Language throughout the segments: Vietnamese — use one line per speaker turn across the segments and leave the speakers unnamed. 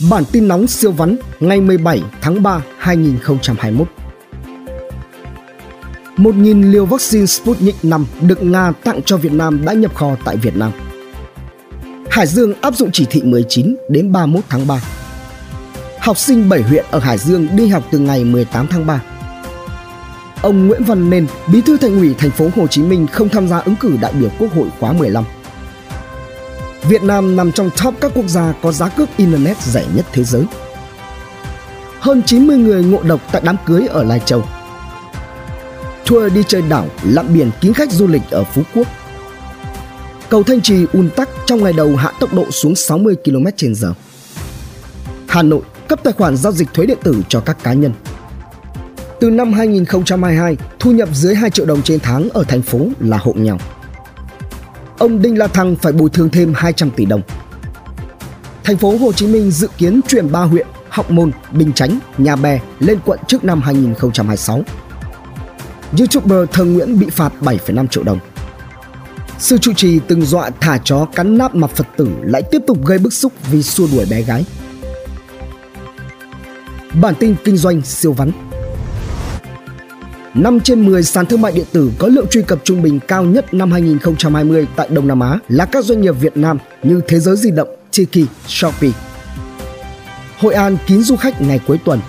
Bản tin nóng siêu vắn ngày 17 tháng 3 2021 1.000 liều vaccine Sputnik 5 được Nga tặng cho Việt Nam đã nhập kho tại Việt Nam. Hải Dương áp dụng chỉ thị 19 đến 31 tháng 3. Học sinh 7 huyện ở Hải Dương đi học từ ngày 18 tháng 3. Ông Nguyễn Văn Nên, Bí thư Thành ủy thành phố Hồ Chí Minh không tham gia ứng cử đại biểu Quốc hội khóa 15. Việt Nam nằm trong top các quốc gia có giá cước internet rẻ nhất thế giới. Hơn 90 người ngộ độc tại đám cưới ở Lai Châu. Tour đi chơi đảo lặn biển kín khách du lịch ở Phú Quốc. Cầu Thanh Trì un tắc trong ngày đầu hạ tốc độ xuống 60 km/h. Hà Nội cấp tài khoản giao dịch thuế điện tử cho các cá nhân. Từ năm 2022, thu nhập dưới 2 triệu đồng trên tháng ở thành phố là hộ nghèo ông Đinh La Thăng phải bồi thường thêm 200 tỷ đồng. Thành phố Hồ Chí Minh dự kiến chuyển 3 huyện Hóc Môn, Bình Chánh, Nhà Bè lên quận trước năm 2026. YouTuber Thơ Nguyễn bị phạt 7,5 triệu đồng. Sư trụ trì từng dọa thả chó cắn nát mặt Phật tử lại tiếp tục gây bức xúc vì xua đuổi bé gái. Bản tin kinh doanh siêu vắn 5 trên 10 sàn thương mại điện tử có lượng truy cập trung bình cao nhất năm 2020 tại Đông Nam Á là các doanh nghiệp Việt Nam như Thế giới di động, Tiki, Shopee. Hội An kín du khách ngày cuối tuần.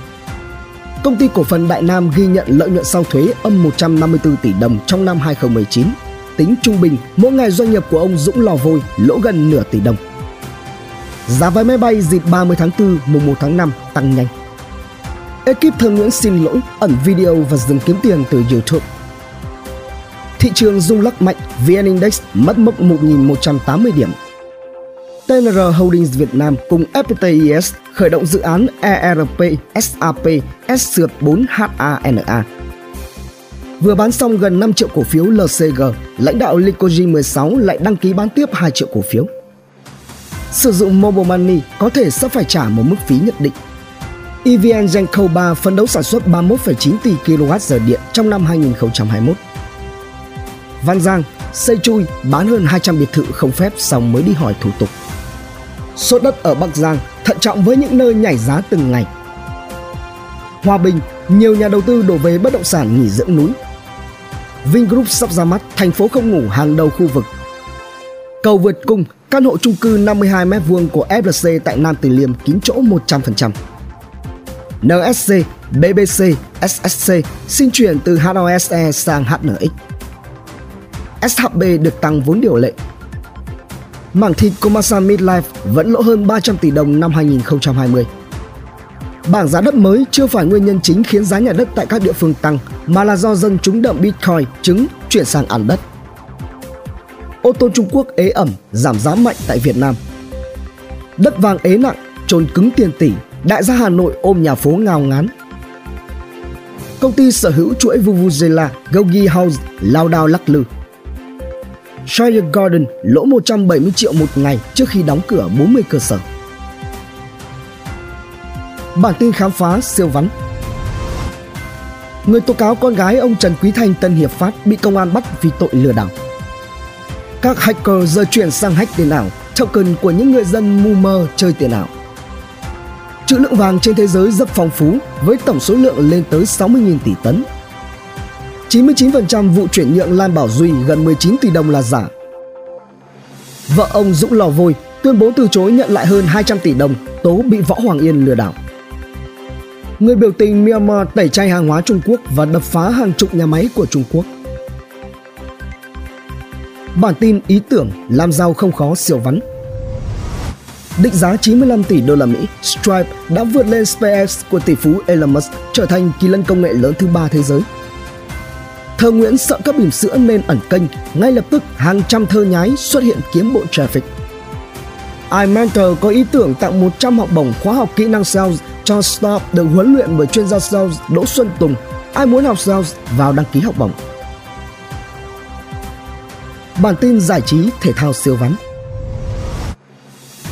Công ty cổ phần Đại Nam ghi nhận lợi nhuận sau thuế âm 154 tỷ đồng trong năm 2019. Tính trung bình, mỗi ngày doanh nghiệp của ông Dũng Lò Vôi lỗ gần nửa tỷ đồng. Giá vé máy bay dịp 30 tháng 4, mùng 1 tháng 5 tăng nhanh. Ekip Thơ Nguyễn xin lỗi, ẩn video và dừng kiếm tiền từ YouTube. Thị trường rung lắc mạnh, VN Index mất mốc 1.180 điểm. TNR Holdings Việt Nam cùng FPTIS khởi động dự án ERP SAP S4HANA. Vừa bán xong gần 5 triệu cổ phiếu LCG, lãnh đạo Licoji 16 lại đăng ký bán tiếp 2 triệu cổ phiếu. Sử dụng Mobile Money có thể sẽ phải trả một mức phí nhất định EVN Genco 3 phấn đấu sản xuất 31,9 tỷ kWh điện trong năm 2021. Văn Giang, xây chui bán hơn 200 biệt thự không phép xong mới đi hỏi thủ tục. Sốt đất ở Bắc Giang thận trọng với những nơi nhảy giá từng ngày. Hòa Bình, nhiều nhà đầu tư đổ về bất động sản nghỉ dưỡng núi. Vingroup sắp ra mắt thành phố không ngủ hàng đầu khu vực. Cầu vượt cung, căn hộ chung cư 52 m2 của FLC tại Nam Từ Liêm kín chỗ 100%. NSC, BBC, SSC xin chuyển từ HOSE sang HNX. SHB được tăng vốn điều lệ. Mảng thịt Comasa Midlife vẫn lỗ hơn 300 tỷ đồng năm 2020. Bảng giá đất mới chưa phải nguyên nhân chính khiến giá nhà đất tại các địa phương tăng, mà là do dân trúng đậm Bitcoin trứng chuyển sang ăn đất. Ô tô Trung Quốc ế ẩm, giảm giá mạnh tại Việt Nam. Đất vàng ế nặng, trồn cứng tiền tỷ đại gia Hà Nội ôm nhà phố ngào ngán. Công ty sở hữu chuỗi Vuvuzela Gogi House lao đao lắc lư. Shire Garden lỗ 170 triệu một ngày trước khi đóng cửa 40 cơ sở. Bản tin khám phá siêu vắn Người tố cáo con gái ông Trần Quý Thanh Tân Hiệp Phát bị công an bắt vì tội lừa đảo. Các hacker giờ chuyển sang hack tiền ảo, token của những người dân mù mơ chơi tiền ảo. Trữ lượng vàng trên thế giới rất phong phú, với tổng số lượng lên tới 60.000 tỷ tấn. 99% vụ chuyển nhượng Lan Bảo Duy gần 19 tỷ đồng là giả. Vợ ông Dũng Lò Vôi tuyên bố từ chối nhận lại hơn 200 tỷ đồng, tố bị Võ Hoàng Yên lừa đảo. Người biểu tình Myanmar tẩy chay hàng hóa Trung Quốc và đập phá hàng chục nhà máy của Trung Quốc. Bản tin ý tưởng làm giàu không khó siêu vắn định giá 95 tỷ đô la Mỹ, Stripe đã vượt lên SpaceX của tỷ phú Elon Musk trở thành kỳ lân công nghệ lớn thứ ba thế giới. Thơ Nguyễn sợ các bỉm sữa nên ẩn kênh, ngay lập tức hàng trăm thơ nhái xuất hiện kiếm bộ traffic. iMentor có ý tưởng tặng 100 học bổng khóa học kỹ năng sales cho startup được huấn luyện bởi chuyên gia sales Đỗ Xuân Tùng. Ai muốn học sales vào đăng ký học bổng. Bản tin giải trí thể thao siêu vắn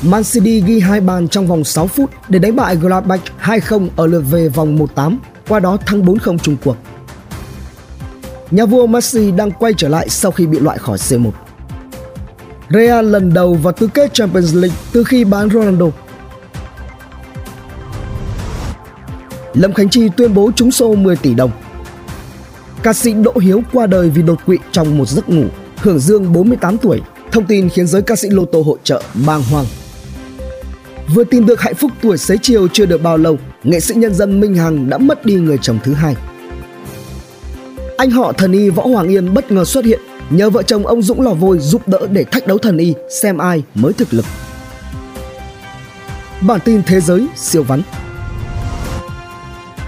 Man City ghi hai bàn trong vòng 6 phút để đánh bại Gladbach 2-0 ở lượt về vòng 1-8, qua đó thắng 4-0 chung cuộc. Nhà vua Messi đang quay trở lại sau khi bị loại khỏi C1. Real lần đầu vào tứ kết Champions League từ khi bán Ronaldo. Lâm Khánh Chi tuyên bố trúng xô 10 tỷ đồng. Ca sĩ Đỗ Hiếu qua đời vì đột quỵ trong một giấc ngủ, hưởng dương 48 tuổi. Thông tin khiến giới ca sĩ lô tô hội trợ bàng hoàng. Vừa tìm được hạnh phúc tuổi xế chiều chưa được bao lâu, nghệ sĩ nhân dân Minh Hằng đã mất đi người chồng thứ hai. Anh họ thần y Võ Hoàng Yên bất ngờ xuất hiện nhờ vợ chồng ông Dũng Lò Vôi giúp đỡ để thách đấu thần y xem ai mới thực lực. Bản tin thế giới siêu vắn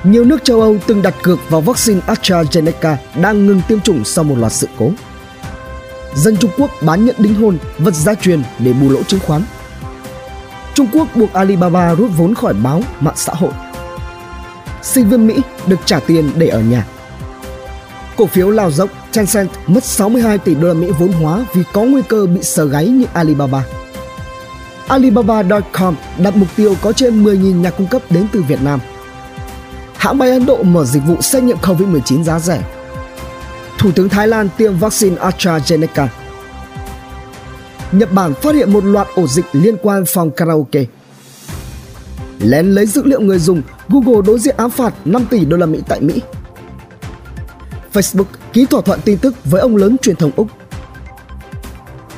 Nhiều nước châu Âu từng đặt cược vào vaccine AstraZeneca đang ngừng tiêm chủng sau một loạt sự cố. Dân Trung Quốc bán nhận đính hôn, vật gia truyền để bù lỗ chứng khoán. Trung Quốc buộc Alibaba rút vốn khỏi báo, mạng xã hội. Sinh viên Mỹ được trả tiền để ở nhà. Cổ phiếu lao dốc, Tencent mất 62 tỷ đô la Mỹ vốn hóa vì có nguy cơ bị sờ gáy như Alibaba. Alibaba.com đặt mục tiêu có trên 10.000 nhà cung cấp đến từ Việt Nam. Hãng bay Ấn Độ mở dịch vụ xét nghiệm COVID-19 giá rẻ. Thủ tướng Thái Lan tiêm vaccine AstraZeneca. Nhật Bản phát hiện một loạt ổ dịch liên quan phòng karaoke. Lén lấy dữ liệu người dùng, Google đối diện ám phạt 5 tỷ đô la Mỹ tại Mỹ. Facebook ký thỏa thuận tin tức với ông lớn truyền thông Úc.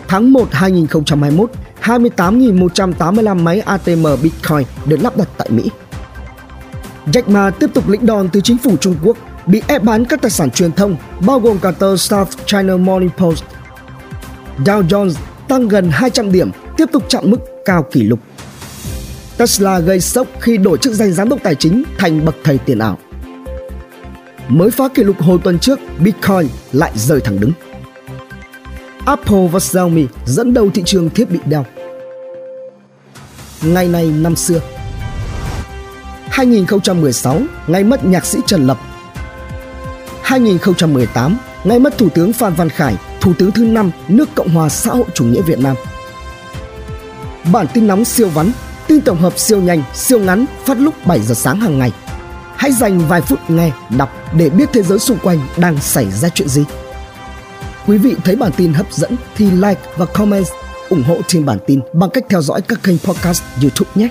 Tháng 1 2021, 28.185 máy ATM Bitcoin được lắp đặt tại Mỹ. Jack Ma tiếp tục lĩnh đòn từ chính phủ Trung Quốc bị ép bán các tài sản truyền thông bao gồm cả tờ South China Morning Post. Dow Jones tăng gần 200 điểm, tiếp tục chạm mức cao kỷ lục. Tesla gây sốc khi đổi chức danh giám đốc tài chính thành bậc thầy tiền ảo. Mới phá kỷ lục hồi tuần trước, Bitcoin lại rơi thẳng đứng. Apple và Xiaomi dẫn đầu thị trường thiết bị đeo. Ngày này năm xưa 2016, ngày mất nhạc sĩ Trần Lập 2018, ngày mất Thủ tướng Phan Văn Khải, Thủ tướng thứ năm nước Cộng hòa xã hội chủ nghĩa Việt Nam. Bản tin nóng siêu vắn, tin tổng hợp siêu nhanh, siêu ngắn phát lúc 7 giờ sáng hàng ngày. Hãy dành vài phút nghe, đọc để biết thế giới xung quanh đang xảy ra chuyện gì. Quý vị thấy bản tin hấp dẫn thì like và comment ủng hộ trên bản tin bằng cách theo dõi các kênh podcast YouTube nhé.